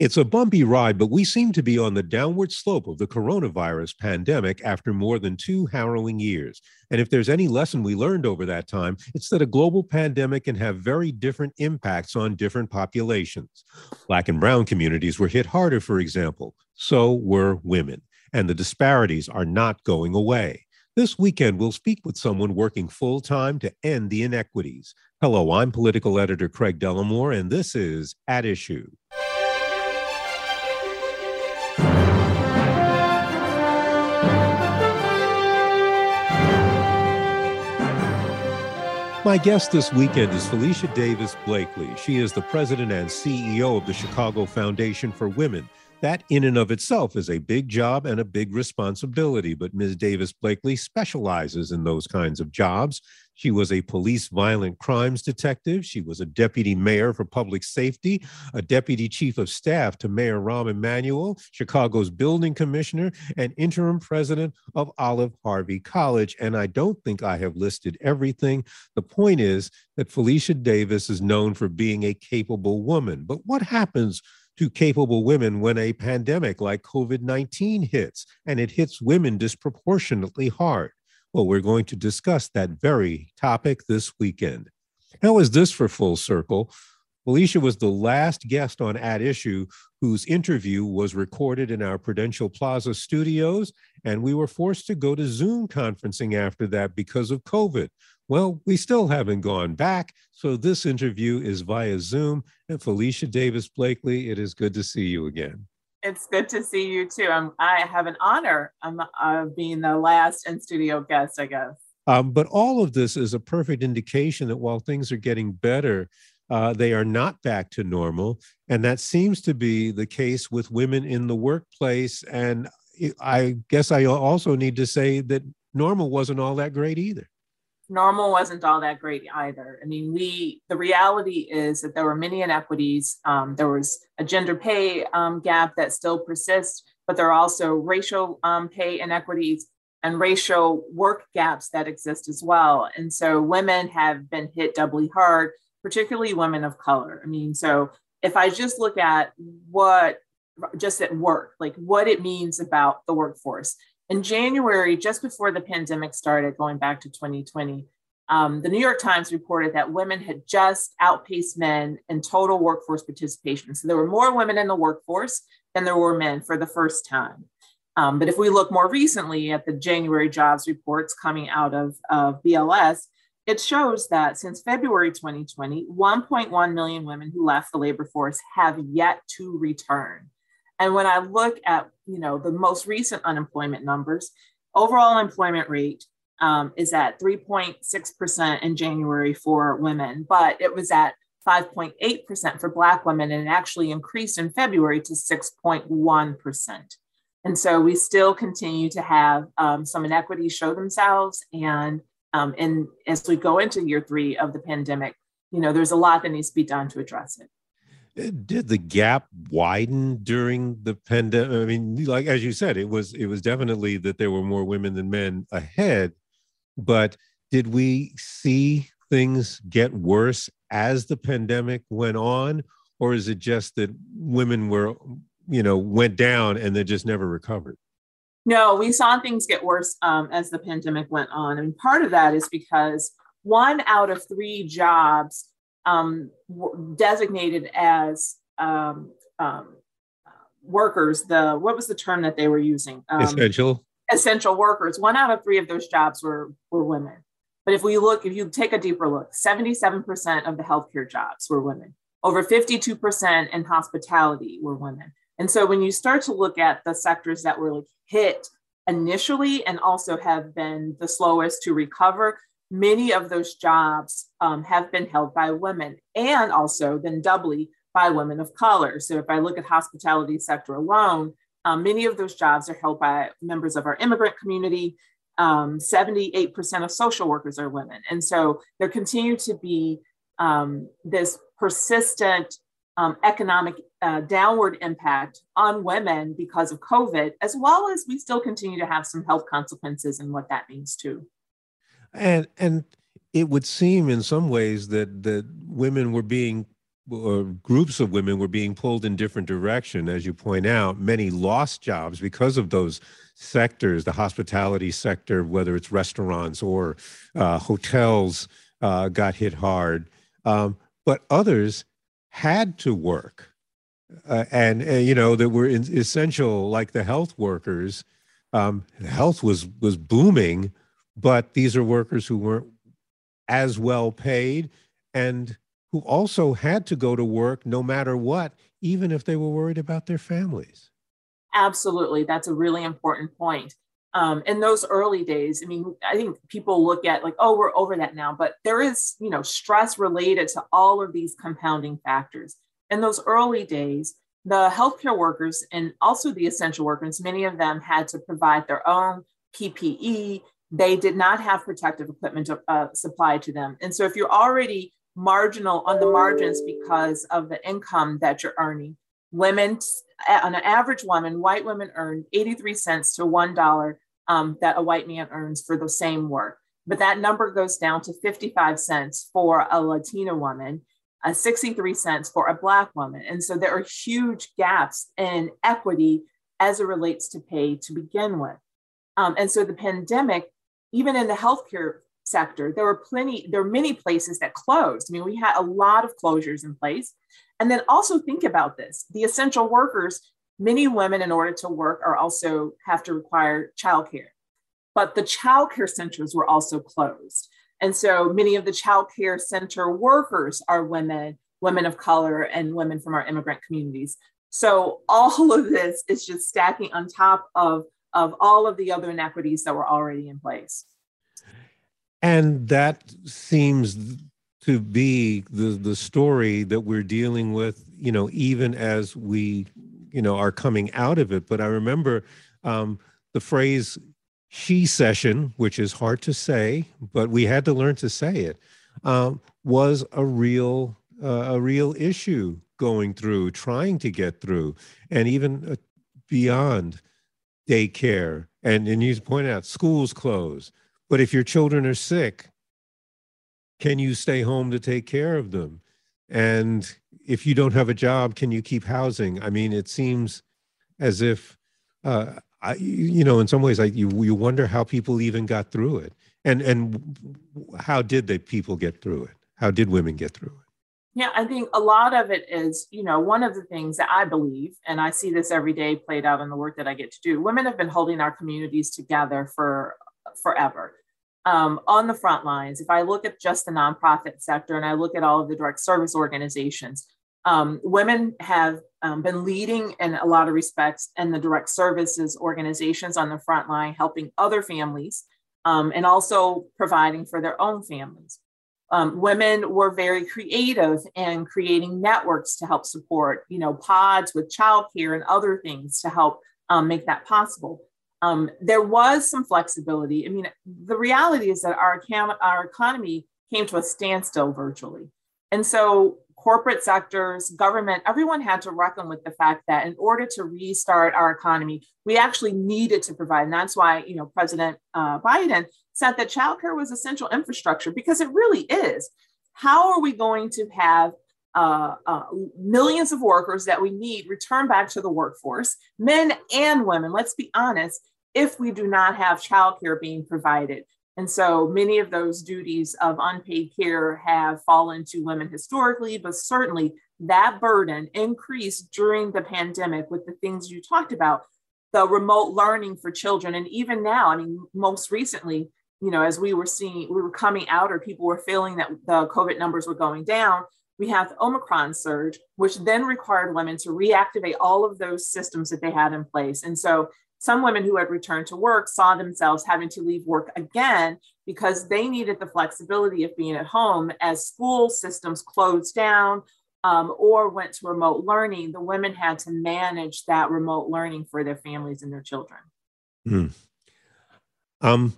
It's a bumpy ride, but we seem to be on the downward slope of the coronavirus pandemic after more than two harrowing years. And if there's any lesson we learned over that time, it's that a global pandemic can have very different impacts on different populations. Black and brown communities were hit harder, for example. So were women. And the disparities are not going away. This weekend, we'll speak with someone working full time to end the inequities. Hello, I'm political editor Craig Dellimore, and this is At Issue. My guest this weekend is Felicia Davis Blakely. She is the president and CEO of the Chicago Foundation for Women. That, in and of itself, is a big job and a big responsibility. But Ms. Davis Blakely specializes in those kinds of jobs. She was a police violent crimes detective. She was a deputy mayor for public safety, a deputy chief of staff to Mayor Rahm Emanuel, Chicago's building commissioner, and interim president of Olive Harvey College. And I don't think I have listed everything. The point is that Felicia Davis is known for being a capable woman. But what happens to capable women when a pandemic like COVID 19 hits, and it hits women disproportionately hard. Well, we're going to discuss that very topic this weekend. How is this for full circle? Felicia was the last guest on At Issue whose interview was recorded in our Prudential Plaza studios, and we were forced to go to Zoom conferencing after that because of COVID. Well, we still haven't gone back, so this interview is via Zoom. And Felicia Davis Blakely, it is good to see you again. It's good to see you too. I'm, I have an honor of uh, being the last in studio guest, I guess. Um, but all of this is a perfect indication that while things are getting better, uh, they are not back to normal. And that seems to be the case with women in the workplace. And I guess I also need to say that normal wasn't all that great either. Normal wasn't all that great either. I mean, we, the reality is that there were many inequities. Um, there was a gender pay um, gap that still persists, but there are also racial um, pay inequities and racial work gaps that exist as well. And so women have been hit doubly hard particularly women of color. I mean, so if I just look at what just at work, like what it means about the workforce. In January, just before the pandemic started, going back to 2020, um, the New York Times reported that women had just outpaced men in total workforce participation. So there were more women in the workforce than there were men for the first time. Um, but if we look more recently at the January jobs reports coming out of, of BLS, it shows that since February 2020, 1.1 million women who left the labor force have yet to return. And when I look at, you know, the most recent unemployment numbers, overall employment rate um, is at 3.6% in January for women, but it was at 5.8% for Black women and it actually increased in February to 6.1%. And so we still continue to have um, some inequities show themselves. And um, and as we go into year three of the pandemic, you know, there's a lot that needs to be done to address it. Did the gap widen during the pandemic? I mean, like as you said, it was it was definitely that there were more women than men ahead, but did we see things get worse as the pandemic went on, or is it just that women were, you know, went down and they just never recovered? No, we saw things get worse um, as the pandemic went on. and part of that is because one out of three jobs um, designated as um, um, workers, the what was the term that they were using? Um, essential. Essential workers. One out of three of those jobs were were women. But if we look, if you take a deeper look, 77% of the healthcare jobs were women. Over 52% in hospitality were women. And so when you start to look at the sectors that were like hit initially and also have been the slowest to recover, many of those jobs um, have been held by women and also then doubly by women of color. So if I look at hospitality sector alone, um, many of those jobs are held by members of our immigrant community. Um, 78% of social workers are women. And so there continue to be um, this persistent um, economic uh, downward impact on women because of COVID, as well as we still continue to have some health consequences and what that means too. And and it would seem in some ways that that women were being or groups of women were being pulled in different direction. As you point out many lost jobs because of those sectors the hospitality sector whether it's restaurants or uh, hotels uh, got hit hard. Um, but others had to work uh, and, uh, you know that were in, essential like the health workers. Um, health was was booming but these are workers who weren't as well paid and who also had to go to work no matter what, even if they were worried about their families. Absolutely. That's a really important point. Um, in those early days, I mean, I think people look at like, oh, we're over that now, but there is, you know, stress related to all of these compounding factors. In those early days, the healthcare workers and also the essential workers, many of them had to provide their own PPE. They did not have protective equipment uh, supplied to them. And so, if you're already marginal on the margins because of the income that you're earning. Women, on an average woman, white women earn 83 cents to $1 um, that a white man earns for the same work. But that number goes down to 55 cents for a Latina woman, uh, 63 cents for a Black woman. And so there are huge gaps in equity as it relates to pay to begin with. Um, and so the pandemic, even in the healthcare sector, there were plenty, there were many places that closed. I mean, we had a lot of closures in place. And then also think about this the essential workers, many women, in order to work, are also have to require childcare. But the childcare centers were also closed. And so many of the childcare center workers are women, women of color, and women from our immigrant communities. So all of this is just stacking on top of, of all of the other inequities that were already in place. And that seems to be the the story that we're dealing with, you know, even as we, you know, are coming out of it. But I remember um, the phrase "shecession," which is hard to say, but we had to learn to say it, um, was a real uh, a real issue going through, trying to get through, and even uh, beyond daycare. And and you point out schools closed but if your children are sick, can you stay home to take care of them? And if you don't have a job, can you keep housing? I mean, it seems as if, uh, I, you know, in some ways, I, you you wonder how people even got through it, and and how did the people get through it? How did women get through it? Yeah, I think a lot of it is, you know, one of the things that I believe, and I see this every day played out in the work that I get to do. Women have been holding our communities together for forever um, on the front lines. If I look at just the nonprofit sector and I look at all of the direct service organizations, um, women have um, been leading in a lot of respects in the direct services organizations on the front line, helping other families um, and also providing for their own families. Um, women were very creative in creating networks to help support, you know, pods with childcare and other things to help um, make that possible. Um, there was some flexibility. I mean, the reality is that our, our economy came to a standstill virtually. And so corporate sectors, government, everyone had to reckon with the fact that in order to restart our economy, we actually needed to provide. And that's why, you know, President uh, Biden said that childcare was essential infrastructure because it really is. How are we going to have uh, uh, millions of workers that we need return back to the workforce, men and women, let's be honest, if we do not have childcare being provided. And so many of those duties of unpaid care have fallen to women historically, but certainly that burden increased during the pandemic with the things you talked about, the remote learning for children. And even now, I mean, most recently, you know, as we were seeing, we were coming out or people were feeling that the COVID numbers were going down, we have the Omicron surge, which then required women to reactivate all of those systems that they had in place. And so some women who had returned to work saw themselves having to leave work again because they needed the flexibility of being at home as school systems closed down um, or went to remote learning. The women had to manage that remote learning for their families and their children. Mm. Um,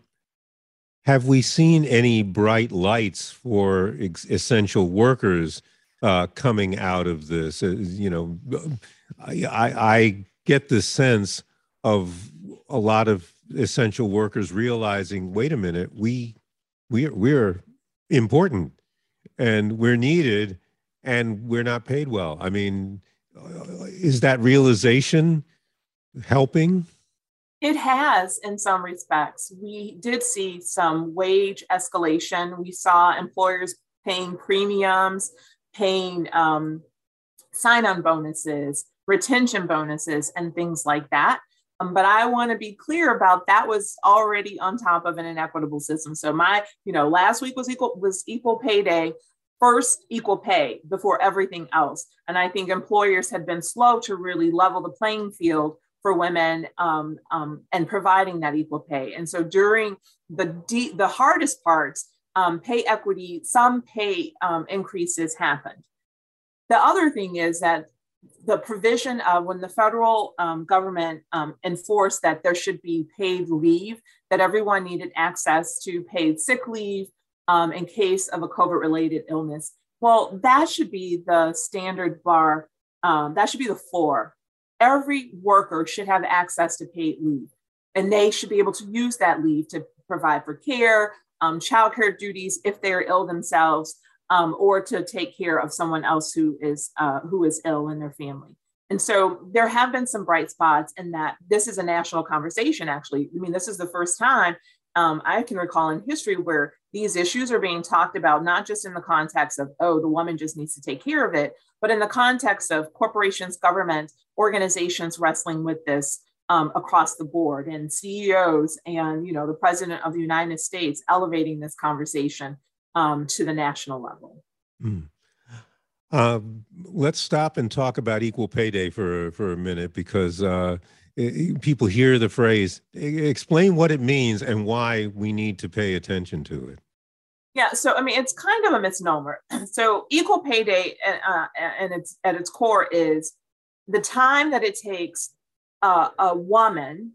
have we seen any bright lights for ex- essential workers uh, coming out of this? Uh, you know, I, I get the sense of a lot of essential workers realizing, wait a minute, we we we're important and we're needed and we're not paid well. I mean, uh, is that realization helping? It has in some respects. We did see some wage escalation. We saw employers paying premiums, paying um, sign on bonuses, retention bonuses, and things like that. Um, but I want to be clear about that was already on top of an inequitable system. So my, you know, last week was equal was equal pay day, first equal pay before everything else. And I think employers had been slow to really level the playing field for women um, um, and providing that equal pay. And so during the de- the hardest parts, um, pay equity, some pay um, increases happened. The other thing is that the provision of when the federal um, government um, enforced that there should be paid leave, that everyone needed access to paid sick leave in case of a COVID related illness. Well, that should be the standard bar. that should be the floor every worker should have access to paid leave. And they should be able to use that leave to provide for care um, childcare duties if they're ill themselves um, or to take care of someone else who is uh, who is ill in their family. And so there have been some bright spots in that. This is a national conversation actually. I mean this is the first time um, I can recall in history where these issues are being talked about, not just in the context of, oh, the woman just needs to take care of it, but in the context of corporations, government, organizations wrestling with this um, across the board and CEOs and, you know, the president of the United States elevating this conversation um, to the national level. Mm. Let's stop and talk about equal pay day for, for a minute because uh, people hear the phrase explain what it means and why we need to pay attention to it. Yeah so i mean it's kind of a misnomer. So equal pay day uh, and its at its core is the time that it takes uh, a woman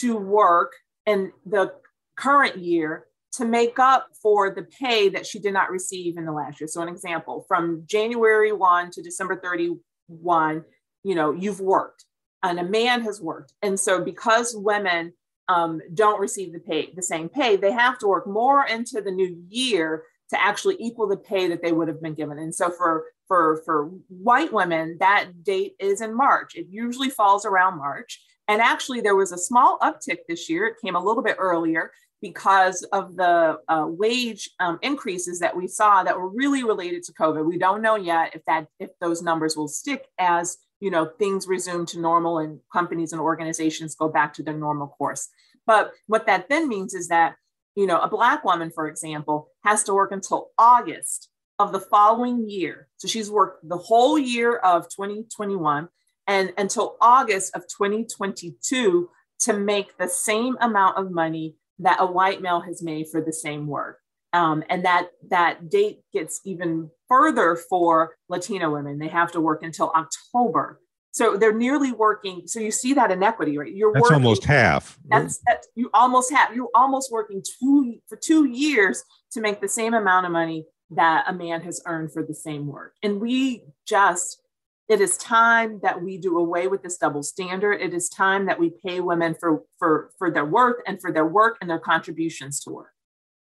to work in the current year to make up for the pay that she did not receive in the last year. So an example from january 1 to december 31 you know you've worked and a man has worked. And so because women um, don't receive the pay, the same pay, they have to work more into the new year to actually equal the pay that they would have been given. And so for for for white women, that date is in March. It usually falls around March. And actually, there was a small uptick this year. It came a little bit earlier because of the uh, wage um, increases that we saw that were really related to COVID. We don't know yet if that if those numbers will stick as you know things resume to normal and companies and organizations go back to their normal course. But what that then means is that you know a black woman for example has to work until august of the following year. So she's worked the whole year of 2021 and until august of 2022 to make the same amount of money that a white male has made for the same work um, and that that date gets even further for Latino women. They have to work until October. So they're nearly working. So you see that inequity, right? You're that's working, almost half. That's, that's you almost have. You're almost working two for two years to make the same amount of money that a man has earned for the same work. And we just, it is time that we do away with this double standard. It is time that we pay women for for for their work and for their work and their contributions to work.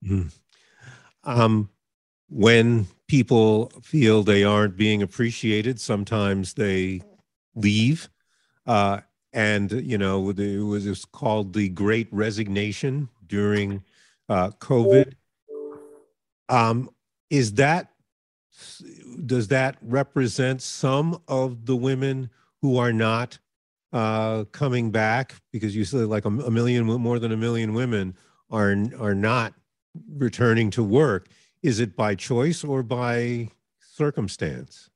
Mm. Um, when people feel they aren't being appreciated, sometimes they leave. Uh, and, you know, it was called the Great Resignation during uh, COVID. Um, is that does that represent some of the women who are not uh, coming back? Because you said like a, a million, more than a million women are are not returning to work. Is it by choice or by circumstance?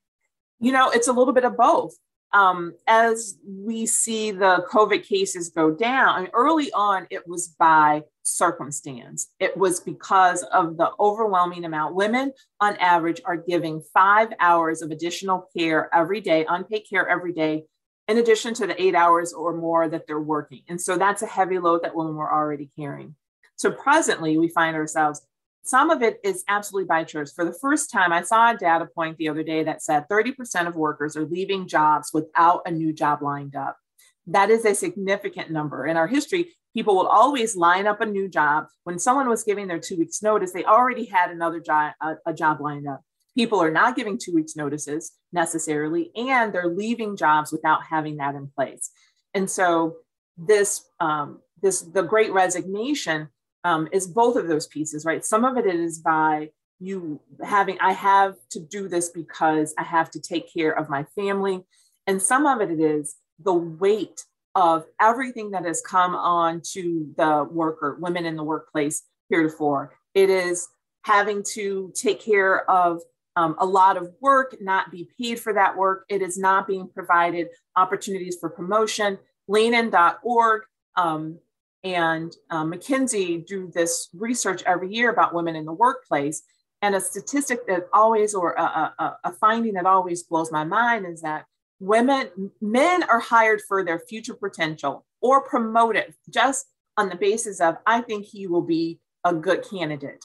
You know, it's a little bit of both. Um, as we see the COVID cases go down, I mean, early on, it was by circumstance. It was because of the overwhelming amount. Women, on average, are giving five hours of additional care every day, unpaid care every day, in addition to the eight hours or more that they're working. And so that's a heavy load that women were already carrying. So presently, we find ourselves some of it is absolutely by choice. For the first time, I saw a data point the other day that said 30% of workers are leaving jobs without a new job lined up. That is a significant number. In our history, people would always line up a new job. When someone was giving their two weeks notice, they already had another job, a, a job lined up. People are not giving two weeks notices necessarily, and they're leaving jobs without having that in place. And so this, um, this, the great resignation um, is both of those pieces, right? Some of it is by you having, I have to do this because I have to take care of my family. And some of it is the weight of everything that has come on to the worker, women in the workplace heretofore. It is having to take care of um, a lot of work, not be paid for that work. It is not being provided opportunities for promotion. Leanin.org um, and um, McKinsey do this research every year about women in the workplace. And a statistic that always, or a, a, a finding that always blows my mind is that women, men are hired for their future potential or promoted just on the basis of, I think he will be a good candidate.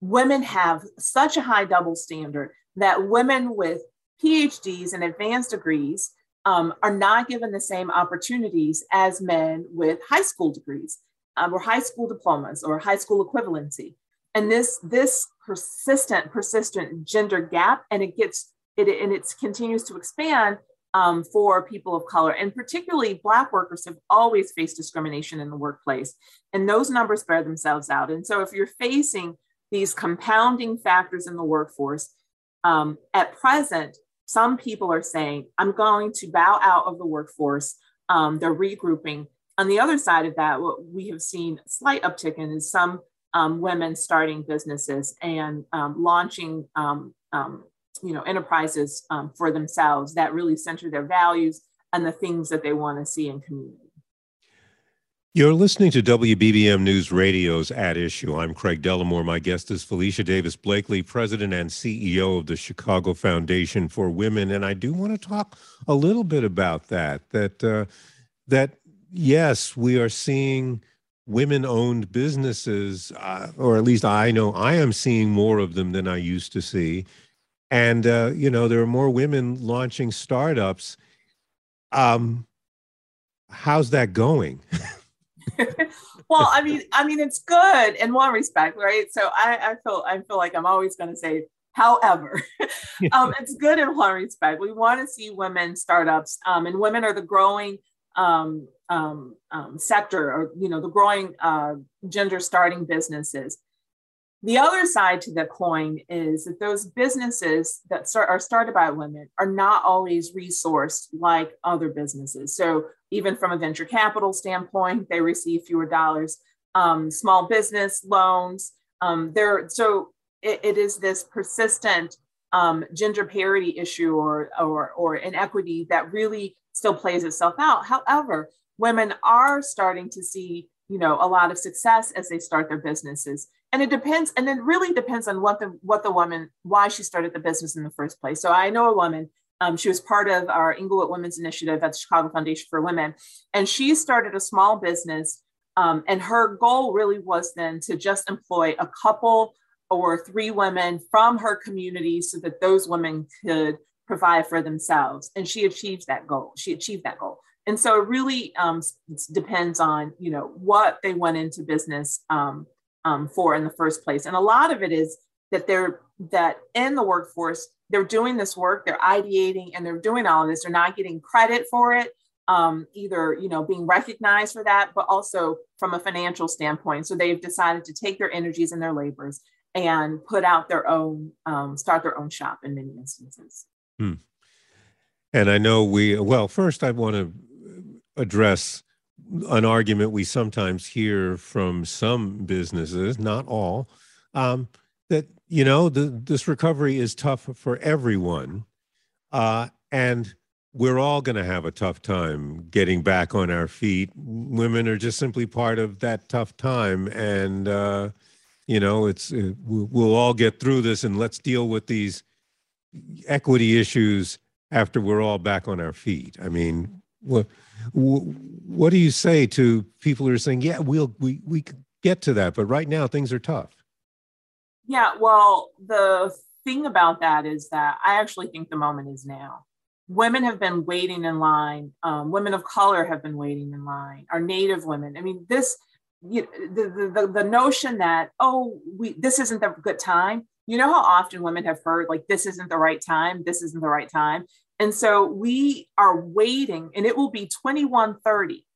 Women have such a high double standard that women with PhDs and advanced degrees um, are not given the same opportunities as men with high school degrees um, or high school diplomas or high school equivalency. And this this persistent, persistent gender gap, and it gets it and it continues to expand um, for people of color, and particularly Black workers have always faced discrimination in the workplace, and those numbers bear themselves out. And so, if you're facing these compounding factors in the workforce, um, at present, some people are saying, I'm going to bow out of the workforce. Um, they're regrouping. On the other side of that, what we have seen a slight uptick in is some um, women starting businesses and um, launching um, um, you know, enterprises um, for themselves that really center their values and the things that they want to see in community. You're listening to WBBM News Radio's At Issue. I'm Craig Dellimore. My guest is Felicia Davis Blakely, President and CEO of the Chicago Foundation for Women. And I do want to talk a little bit about that. That uh, that yes, we are seeing women-owned businesses, uh, or at least I know I am seeing more of them than I used to see. And uh, you know, there are more women launching startups. Um, how's that going? well, I mean, I mean, it's good in one respect, right? So I, I feel, I feel like I'm always going to say, however, um, it's good in one respect. We want to see women startups, um, and women are the growing um, um, um, sector, or you know, the growing uh, gender starting businesses. The other side to the coin is that those businesses that start, are started by women are not always resourced like other businesses. So even from a venture capital standpoint, they receive fewer dollars. Um, small business loans, um, there. So it, it is this persistent um, gender parity issue or, or or inequity that really still plays itself out. However, women are starting to see you know a lot of success as they start their businesses and it depends and it really depends on what the what the woman why she started the business in the first place so i know a woman um, she was part of our Englewood Women's Initiative at the Chicago Foundation for Women, and she started a small business. Um, and her goal really was then to just employ a couple or three women from her community so that those women could provide for themselves. And she achieved that goal. She achieved that goal. And so it really um, depends on you know what they went into business um, um, for in the first place. And a lot of it is that they're that in the workforce they're doing this work, they're ideating, and they're doing all of this. They're not getting credit for it, um, either you know being recognized for that, but also from a financial standpoint. So they've decided to take their energies and their labors and put out their own, um, start their own shop in many instances. Hmm. And I know we, well, first I want to address an argument we sometimes hear from some businesses, not all, um, that, you know, the, this recovery is tough for everyone. Uh, and we're all going to have a tough time getting back on our feet. Women are just simply part of that tough time. And, uh, you know, it's, uh, we'll all get through this and let's deal with these equity issues after we're all back on our feet. I mean, what, what do you say to people who are saying, yeah, we'll, we, we get to that, but right now things are tough? Yeah, well, the thing about that is that I actually think the moment is now women have been waiting in line. Um, women of color have been waiting in line. Our Native women. I mean, this you, the, the the notion that oh we this isn't the good time. You know how often women have heard like this isn't the right time. This isn't the right time. And so we are waiting, and it will be 2130,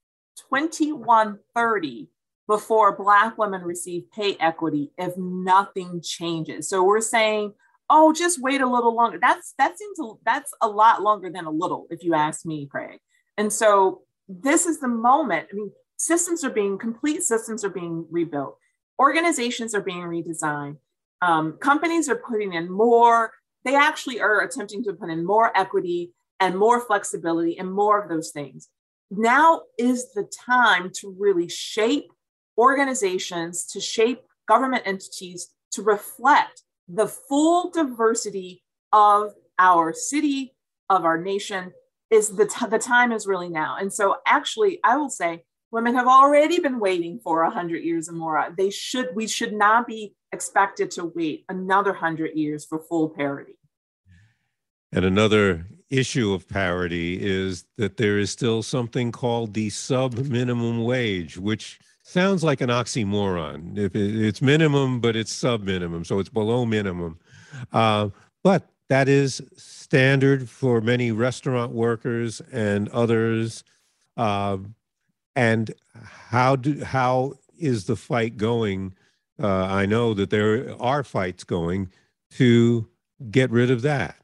2130 before Black women receive pay equity if nothing changes. So we're saying oh, just wait a little longer. That's that seems that's a lot longer than a little, if you ask me, Craig. And so this is the moment. I mean, systems are being complete systems are being rebuilt, organizations are being redesigned, um, companies are putting in more. They actually are attempting to put in more equity and more flexibility and more of those things. Now is the time to really shape organizations, to shape government entities to reflect the full diversity of our city, of our nation, is the, t- the time is really now. And so, actually, I will say women have already been waiting for 100 years and more. They should, we should not be expected to wait another 100 years for full parity. And another issue of parity is that there is still something called the sub minimum wage, which sounds like an oxymoron. If it's minimum, but it's sub minimum, so it's below minimum. Uh, but that is standard for many restaurant workers and others. Uh, and how do how is the fight going? Uh, I know that there are fights going to get rid of that.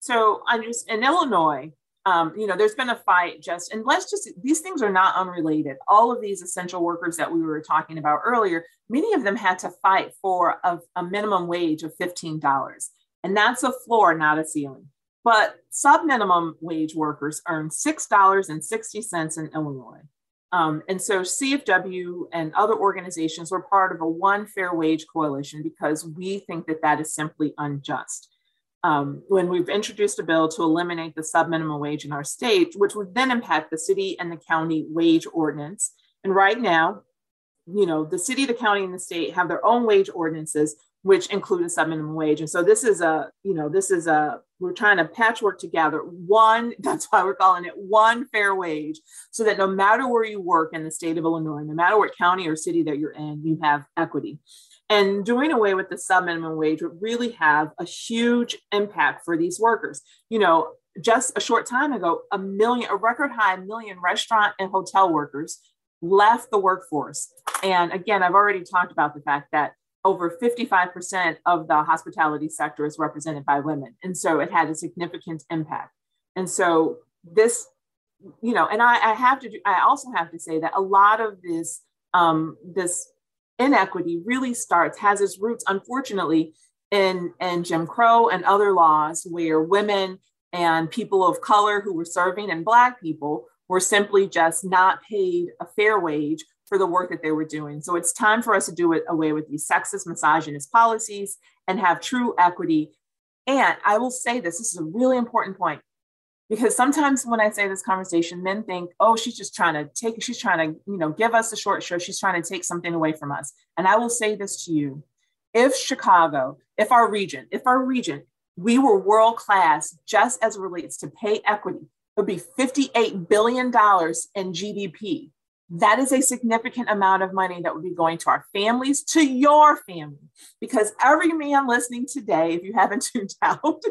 So, I'm just in Illinois um, you know, there's been a fight just, and let's just, these things are not unrelated. All of these essential workers that we were talking about earlier, many of them had to fight for a, a minimum wage of $15. And that's a floor, not a ceiling. But sub minimum wage workers earn $6.60 in Illinois. Um, and so CFW and other organizations were part of a one fair wage coalition because we think that that is simply unjust um, when we've introduced a bill to eliminate the subminimum wage in our state, which would then impact the city and the county wage ordinance. And right now, you know, the city, the county, and the state have their own wage ordinances, which include a subminimum wage. And so this is a, you know, this is a, we're trying to patchwork together one, that's why we're calling it one fair wage, so that no matter where you work in the state of Illinois, no matter what county or city that you're in, you have equity. And doing away with the sub minimum wage would really have a huge impact for these workers. You know, just a short time ago, a million, a record high million restaurant and hotel workers left the workforce. And again, I've already talked about the fact that over 55% of the hospitality sector is represented by women. And so it had a significant impact. And so this, you know, and I, I have to, do, I also have to say that a lot of this, um, this inequity really starts, has its roots, unfortunately, in, in Jim Crow and other laws where women and people of color who were serving and Black people were simply just not paid a fair wage for the work that they were doing. So it's time for us to do it away with these sexist, misogynist policies and have true equity. And I will say this this is a really important point because sometimes when I say this conversation, men think, oh, she's just trying to take, she's trying to, you know, give us a short show. She's trying to take something away from us. And I will say this to you. If Chicago, if our region, if our region, we were world class just as it relates to pay equity, it would be $58 billion in GDP. That is a significant amount of money that would be going to our families, to your family. Because every man listening today, if you haven't tuned out,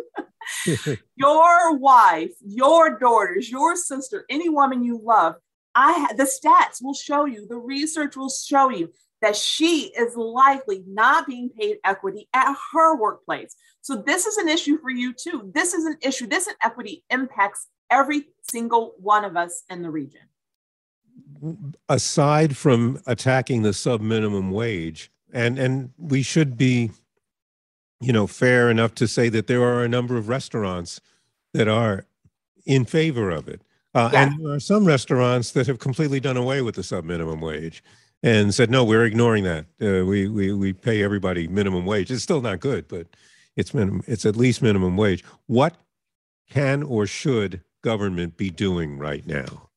your wife, your daughters, your sister, any woman you love, I the stats will show you, the research will show you that she is likely not being paid equity at her workplace. So this is an issue for you too. This is an issue. This inequity impacts every single one of us in the region. Aside from attacking the sub minimum wage, and and we should be, you know, fair enough to say that there are a number of restaurants that are in favor of it. Uh, yeah. And there are some restaurants that have completely done away with the sub minimum wage and said, no, we're ignoring that. Uh, we, we, we pay everybody minimum wage. It's still not good, but it's minimum, it's at least minimum wage. What can or should government be doing right now?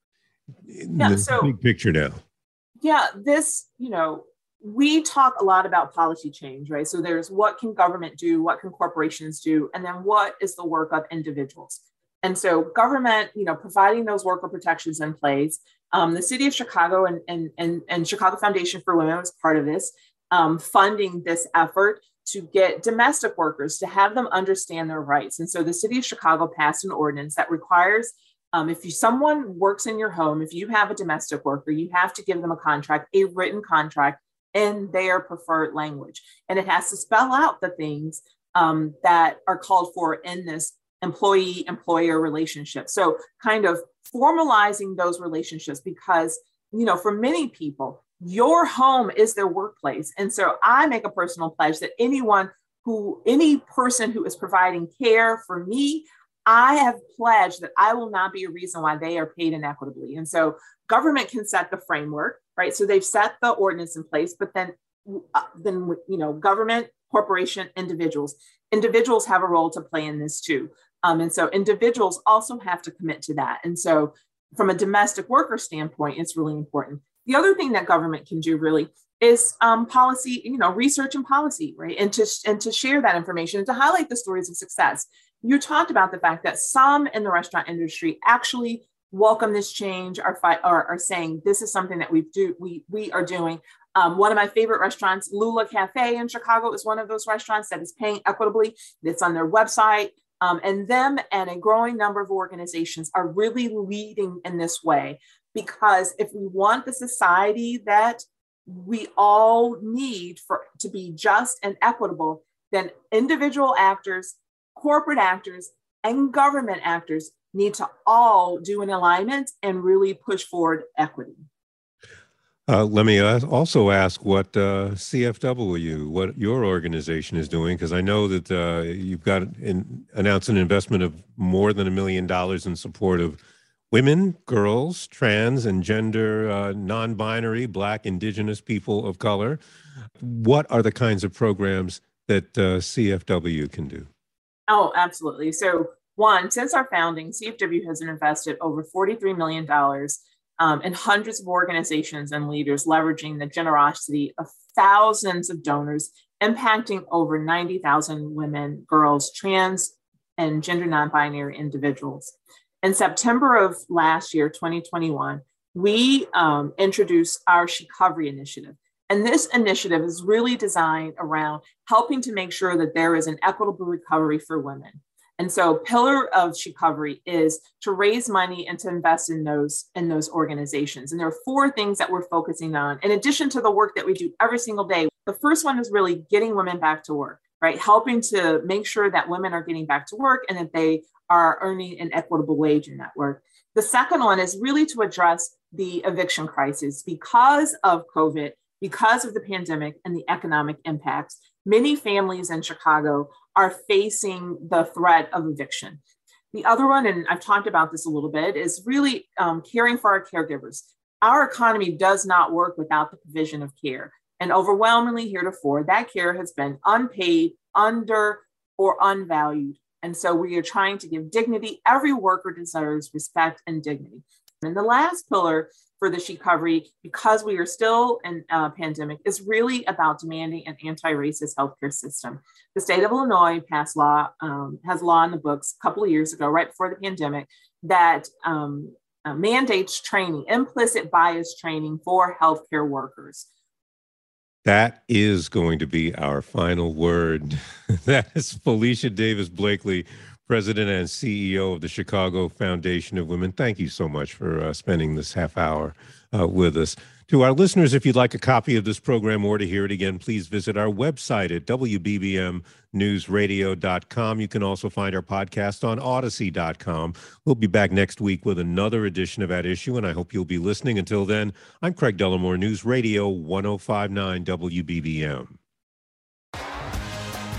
Yeah, so big picture now. Yeah, this, you know, we talk a lot about policy change, right? So there's what can government do, what can corporations do, and then what is the work of individuals. And so government, you know, providing those worker protections in place. Um, the city of Chicago and, and, and, and Chicago Foundation for Women was part of this, um, funding this effort to get domestic workers to have them understand their rights. And so the city of Chicago passed an ordinance that requires um, if you, someone works in your home, if you have a domestic worker, you have to give them a contract, a written contract in their preferred language. And it has to spell out the things um, that are called for in this employee employer relationship. So, kind of formalizing those relationships because, you know, for many people, your home is their workplace. And so, I make a personal pledge that anyone who, any person who is providing care for me, I have pledged that I will not be a reason why they are paid inequitably. And so, government can set the framework, right? So, they've set the ordinance in place, but then, uh, then you know, government, corporation, individuals individuals have a role to play in this too. Um, and so individuals also have to commit to that. And so, from a domestic worker standpoint, it's really important. The other thing that government can do really is um, policy, you know, research and policy, right? And to and to share that information and to highlight the stories of success. You talked about the fact that some in the restaurant industry actually welcome this change, are, are, are saying this is something that we do we we are doing. Um, one of my favorite restaurants, Lula Cafe in Chicago, is one of those restaurants that is paying equitably. It's on their website. Um, and them and a growing number of organizations are really leading in this way because if we want the society that we all need for to be just and equitable, then individual actors, corporate actors, and government actors need to all do an alignment and really push forward equity. Uh, let me also ask what uh, CFW, what your organization is doing, because I know that uh, you've got in, announced an investment of more than a million dollars in support of women, girls, trans, and gender uh, non binary, Black, Indigenous people of color. What are the kinds of programs that uh, CFW can do? Oh, absolutely. So, one, since our founding, CFW has invested over $43 million um, and hundreds of organizations and leaders leveraging the generosity of thousands of donors, impacting over 90,000 women, girls, trans, and gender non binary individuals. In September of last year, 2021, we um, introduced our Shecovery initiative. And this initiative is really designed around helping to make sure that there is an equitable recovery for women. And so pillar of recovery is to raise money and to invest in those in those organizations. And there are four things that we're focusing on in addition to the work that we do every single day. The first one is really getting women back to work, right? Helping to make sure that women are getting back to work and that they are earning an equitable wage in that work. The second one is really to address the eviction crisis because of COVID, because of the pandemic and the economic impacts. Many families in Chicago are facing the threat of eviction. The other one, and I've talked about this a little bit, is really um, caring for our caregivers. Our economy does not work without the provision of care. And overwhelmingly heretofore, that care has been unpaid, under, or unvalued. And so we are trying to give dignity. Every worker deserves respect and dignity. And the last pillar for the Shecovery, because we are still in a pandemic, is really about demanding an anti-racist healthcare system. The state of Illinois passed law, um, has law in the books a couple of years ago, right before the pandemic, that um, uh, mandates training, implicit bias training for healthcare workers. That is going to be our final word. that is Felicia Davis Blakely, President and CEO of the Chicago Foundation of Women. Thank you so much for uh, spending this half hour uh, with us. To our listeners, if you'd like a copy of this program or to hear it again, please visit our website at WBBMNewsRadio.com. You can also find our podcast on Audacy.com. We'll be back next week with another edition of At Issue, and I hope you'll be listening. Until then, I'm Craig Dellimore, News Radio 1059 WBBM.